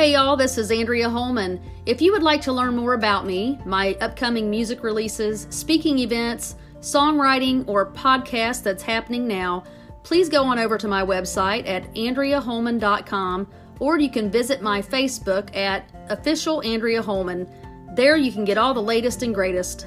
Hey y'all, this is Andrea Holman. If you would like to learn more about me, my upcoming music releases, speaking events, songwriting, or podcast that's happening now, please go on over to my website at andreaholman.com or you can visit my Facebook at official Andrea Holman. There you can get all the latest and greatest.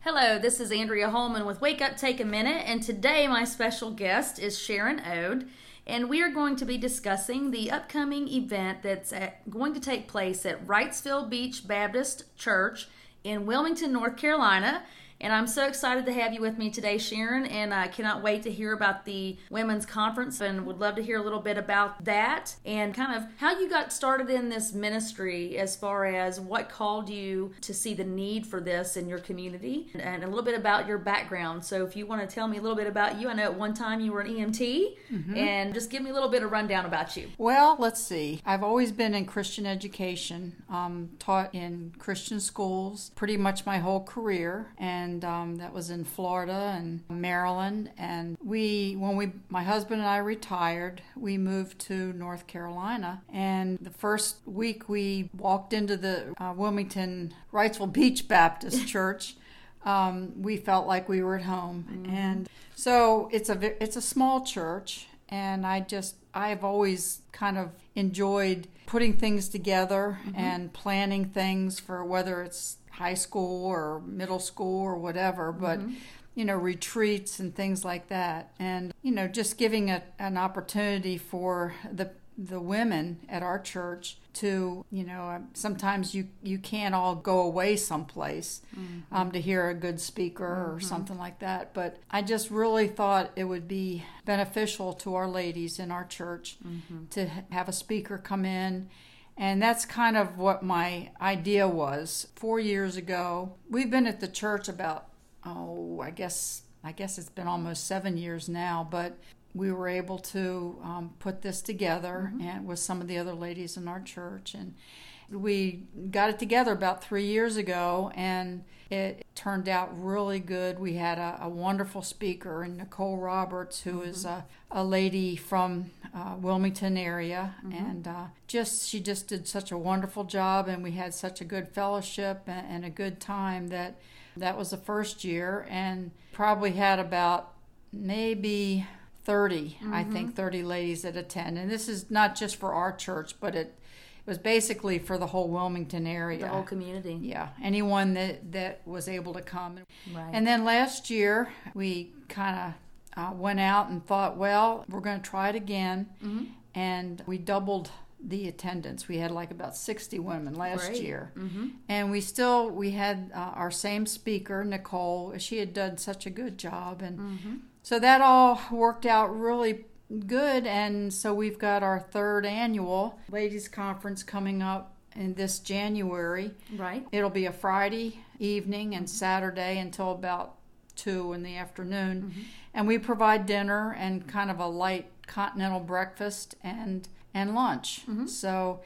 Hello, this is Andrea Holman with Wake Up Take a Minute, and today my special guest is Sharon Ode and we are going to be discussing the upcoming event that's at, going to take place at Wrightsville Beach Baptist Church in Wilmington, North Carolina. And I'm so excited to have you with me today, Sharon. And I cannot wait to hear about the women's conference and would love to hear a little bit about that and kind of how you got started in this ministry as far as what called you to see the need for this in your community and a little bit about your background. So if you want to tell me a little bit about you, I know at one time you were an EMT mm-hmm. and just give me a little bit of rundown about you. Well, let's see. I've always been in Christian education, um, taught in Christian schools pretty much my whole career. And and um, that was in Florida and Maryland. And we, when we, my husband and I retired, we moved to North Carolina. And the first week we walked into the uh, Wilmington Wrightsville Beach Baptist Church. Um, we felt like we were at home, mm-hmm. and so it's a it's a small church, and I just I've always kind of enjoyed putting things together mm-hmm. and planning things for whether it's high school or middle school or whatever, but mm-hmm. you know, retreats and things like that. And you know, just giving a, an opportunity for the the women at our church to you know um, sometimes you you can't all go away someplace mm-hmm. um, to hear a good speaker mm-hmm. or something like that but i just really thought it would be beneficial to our ladies in our church mm-hmm. to have a speaker come in and that's kind of what my idea was. Four years ago, we've been at the church about, oh, I guess, I guess it's been almost seven years now, but we were able to um, put this together mm-hmm. and with some of the other ladies in our church. And we got it together about three years ago, and it turned out really good. We had a, a wonderful speaker, and Nicole Roberts, who mm-hmm. is a, a lady from uh, Wilmington area, mm-hmm. and uh, just she just did such a wonderful job, and we had such a good fellowship and, and a good time that that was the first year, and probably had about maybe 30 mm-hmm. i think 30 ladies that attend and this is not just for our church but it was basically for the whole Wilmington area. The whole community. Yeah, anyone that that was able to come. Right. And then last year we kind of uh, went out and thought, well, we're going to try it again, mm-hmm. and we doubled the attendance. We had like about 60 women last Great. year. Mm-hmm. And we still we had uh, our same speaker, Nicole. She had done such a good job and mm-hmm. So that all worked out really good. And so we've got our third annual ladies conference coming up in this January. Right. It'll be a Friday evening and Saturday until about two in the afternoon. Mm-hmm. And we provide dinner and kind of a light continental breakfast and and lunch. Mm-hmm. So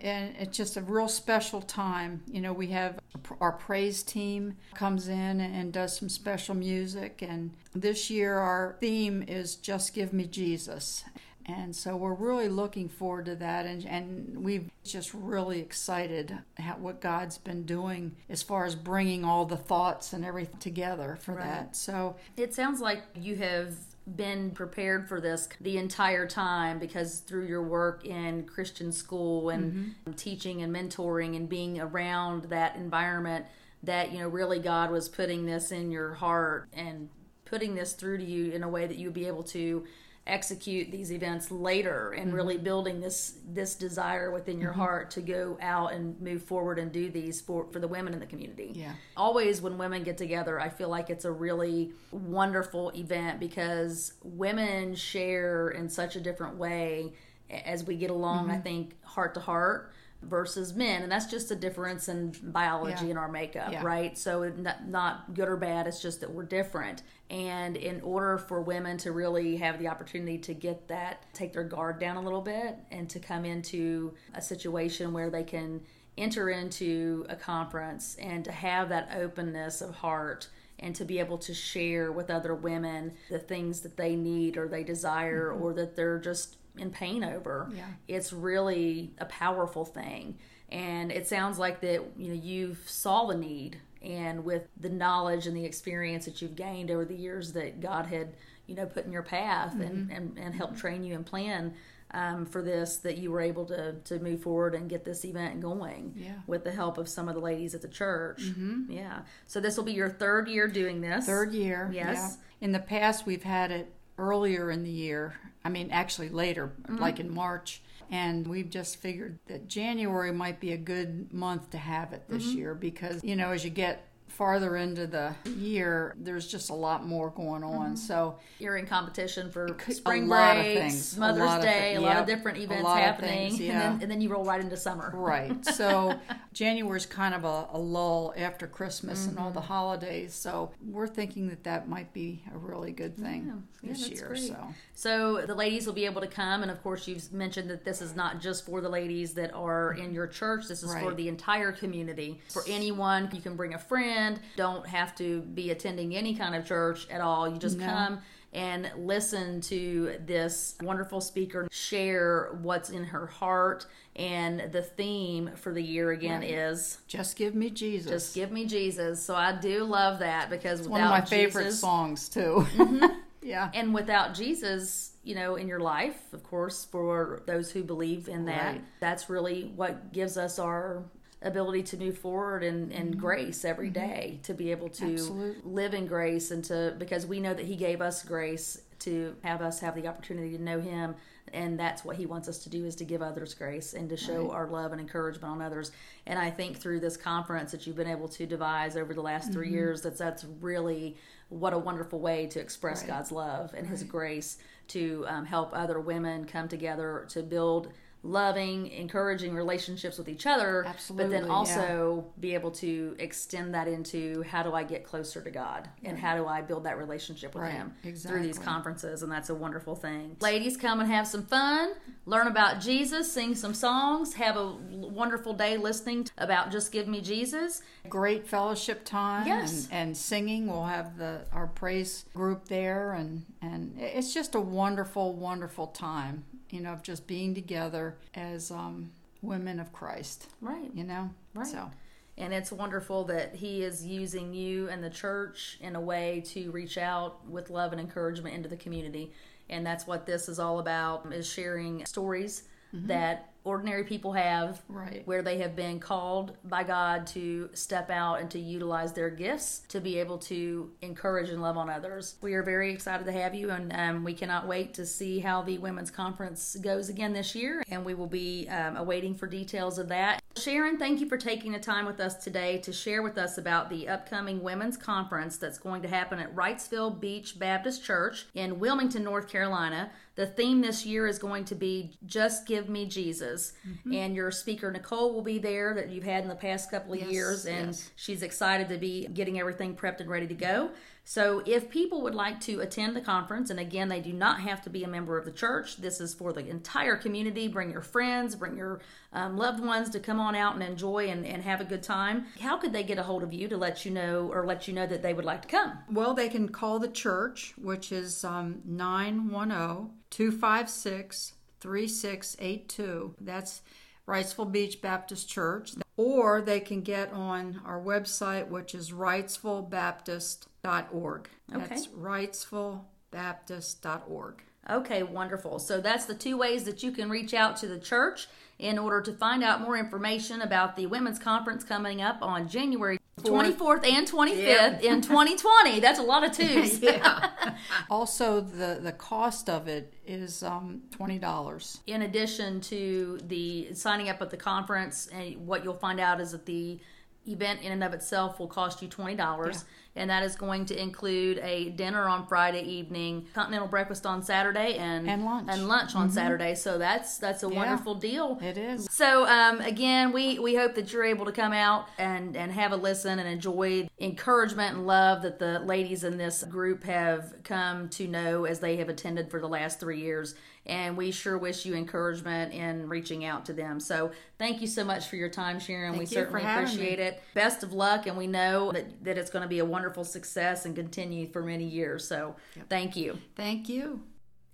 and it's just a real special time. You know, we have our praise team comes in and does some special music, and this year our theme is "Just Give Me Jesus." And so we're really looking forward to that, and, and we've just really excited at what God's been doing as far as bringing all the thoughts and everything together for right. that. So it sounds like you have been prepared for this the entire time because through your work in Christian school and mm-hmm. teaching and mentoring and being around that environment that you know really God was putting this in your heart and putting this through to you in a way that you would be able to execute these events later and mm-hmm. really building this this desire within your mm-hmm. heart to go out and move forward and do these for for the women in the community. Yeah. Always when women get together, I feel like it's a really wonderful event because women share in such a different way as we get along. I think heart to heart versus men, and that's just a difference in biology Yeah. and our makeup, Yeah. right? So it- not, not good or bad. It's just that we're different. And in order for women to really have the opportunity to get that, take their guard down a little bit, and to come into a situation where they can enter into a conference and to have that openness of heart and to be able to share with other women the things that they need or they desire mm-hmm. or that they're just in pain over Yeah. it's really a powerful thing and it sounds like that you know you've saw the need and with the knowledge and the experience that you've gained over the years that god had you know put in your path and, and and helped train you and plan um, for this that you were able to to move forward and get this event going Yeah. with the help of some of the ladies at the church yeah so this will be your third year doing this Third year. Yes. yeah. In the past, we've had it earlier in the year. I mean, actually later, Mm-hmm. like in March. And we've just figured that January might be a good month to have it this Mm-hmm. year because, you know, as you get farther into the year, there's just a lot more going on. Mm-hmm. So, you're in competition for could- spring a breaks. A Mother's lot Day, a lot of different A events happening, things, and yeah. then and then you roll right into summer. right. So, January is kind of a, a lull after Christmas and all Mm-hmm. the holidays. So, we're thinking that that might be a really good thing Yeah, this that's year. great. So, So the ladies will be able to come, and of course, you've mentioned that this is not just for the ladies that are in your church. This is for the entire community. For anyone, you can bring a friend. Don't have to be attending any kind of church at all. You just No. come and listen to this wonderful speaker share what's in her heart. And the theme for the year again Right. is just give me Jesus. just give me Jesus. So I do love that because It's without one of my favorite songs too. Mm-hmm. yeah. and without Jesus, you know, in your life, of course, for those who believe in that, Right. that's really what gives us our ability to move forward in, in grace every day, to be able to Mm-hmm. Absolutely. live in grace and to because we know that he gave us grace to have us have the opportunity to know him and that's what he wants us to do is to give others grace and to show our love and encouragement on others and i think through this conference that you've been able to devise over the last 3 Mm-hmm. years that's that's really what a wonderful way to express Right. god's love and his grace to um, help other women come together to build loving encouraging relationships with each other but Absolutely, then yeah. also be able to extend that into how do i get closer to god and how do i build that relationship with Right, him through these conferences and that's a wonderful thing ladies come and have some fun learn about jesus sing some songs have a wonderful day listening about just give me jesus Great fellowship time Yes. and, and singing. We'll have the our praise group there and and it's just a wonderful, wonderful time, you know, of just being together as um, women of Christ. right You know? Right. So And it's wonderful that he is using you and the church in a way to reach out with love and encouragement into the community. And that's what this is all about is sharing stories that ordinary people have Right. where they have been called by God to step out and to utilize their gifts to be able to encourage and love on others. We are very excited to have you, and um, we cannot wait to see how the women's conference goes again this year. And we will be um, awaiting for details of that. Sharon, thank you for taking the time with us today to share with us about the upcoming women's conference that's going to happen at Wrightsville Beach Baptist Church in Wilmington, North Carolina. The theme this year is going to be Just Give Me Jesus. Mm-hmm. And your speaker, Nicole, will be there that you've had in the past couple of Yes, years. And yes. she's excited to be getting everything prepped and ready to go. So, if people would like to attend the conference, and again, they do not have to be a member of the church, this is for the entire community. Bring your friends, bring your um, loved ones to come on out and enjoy and, and have a good time. How could they get a hold of you to let you know or let you know that they would like to come? Well, they can call the church, which is um, 910 256 3682. That's Wrightsville Beach Baptist Church. Or they can get on our website, which is wrightsvillebaptist.org. That's wrightsvillebaptist.org. Okay, wonderful. So that's the two ways that you can reach out to the church in order to find out more information about the women's conference coming up on January 24th and 25th Yeah. in 2020. That's a lot of twos. yeah. also, the, the cost of it is um, $20. In addition to the signing up at the conference, and what you'll find out is that the event in and of itself will cost you twenty dollars, yeah. and that is going to include a dinner on Friday evening, continental breakfast on Saturday, and and lunch and lunch on mm-hmm. Saturday. So that's that's a yeah, wonderful deal. It is. So um, again, we we hope that you're able to come out and and have a listen and enjoy encouragement and love that the ladies in this group have come to know as they have attended for the last three years and we sure wish you encouragement in reaching out to them. So thank you so much for your time, Sharon. Thank we certainly appreciate me. it. Best of luck, and we know that, that it's going to be a wonderful success and continue for many years. So yep. thank you. Thank you.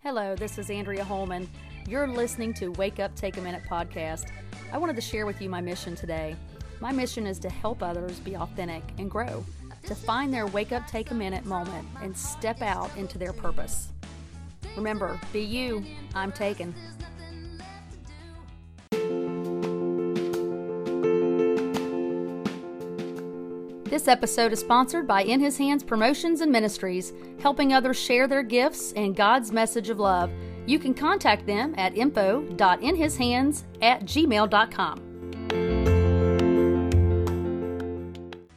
Hello, this is Andrea Holman. You're listening to Wake Up, Take a Minute podcast. I wanted to share with you my mission today. My mission is to help others be authentic and grow, to find their wake up, take a minute moment and step out into their purpose. Remember, be you. I'm taken. This episode is sponsored by In His Hands Promotions and Ministries, helping others share their gifts and God's message of love. You can contact them at info.inhishands at gmail.com.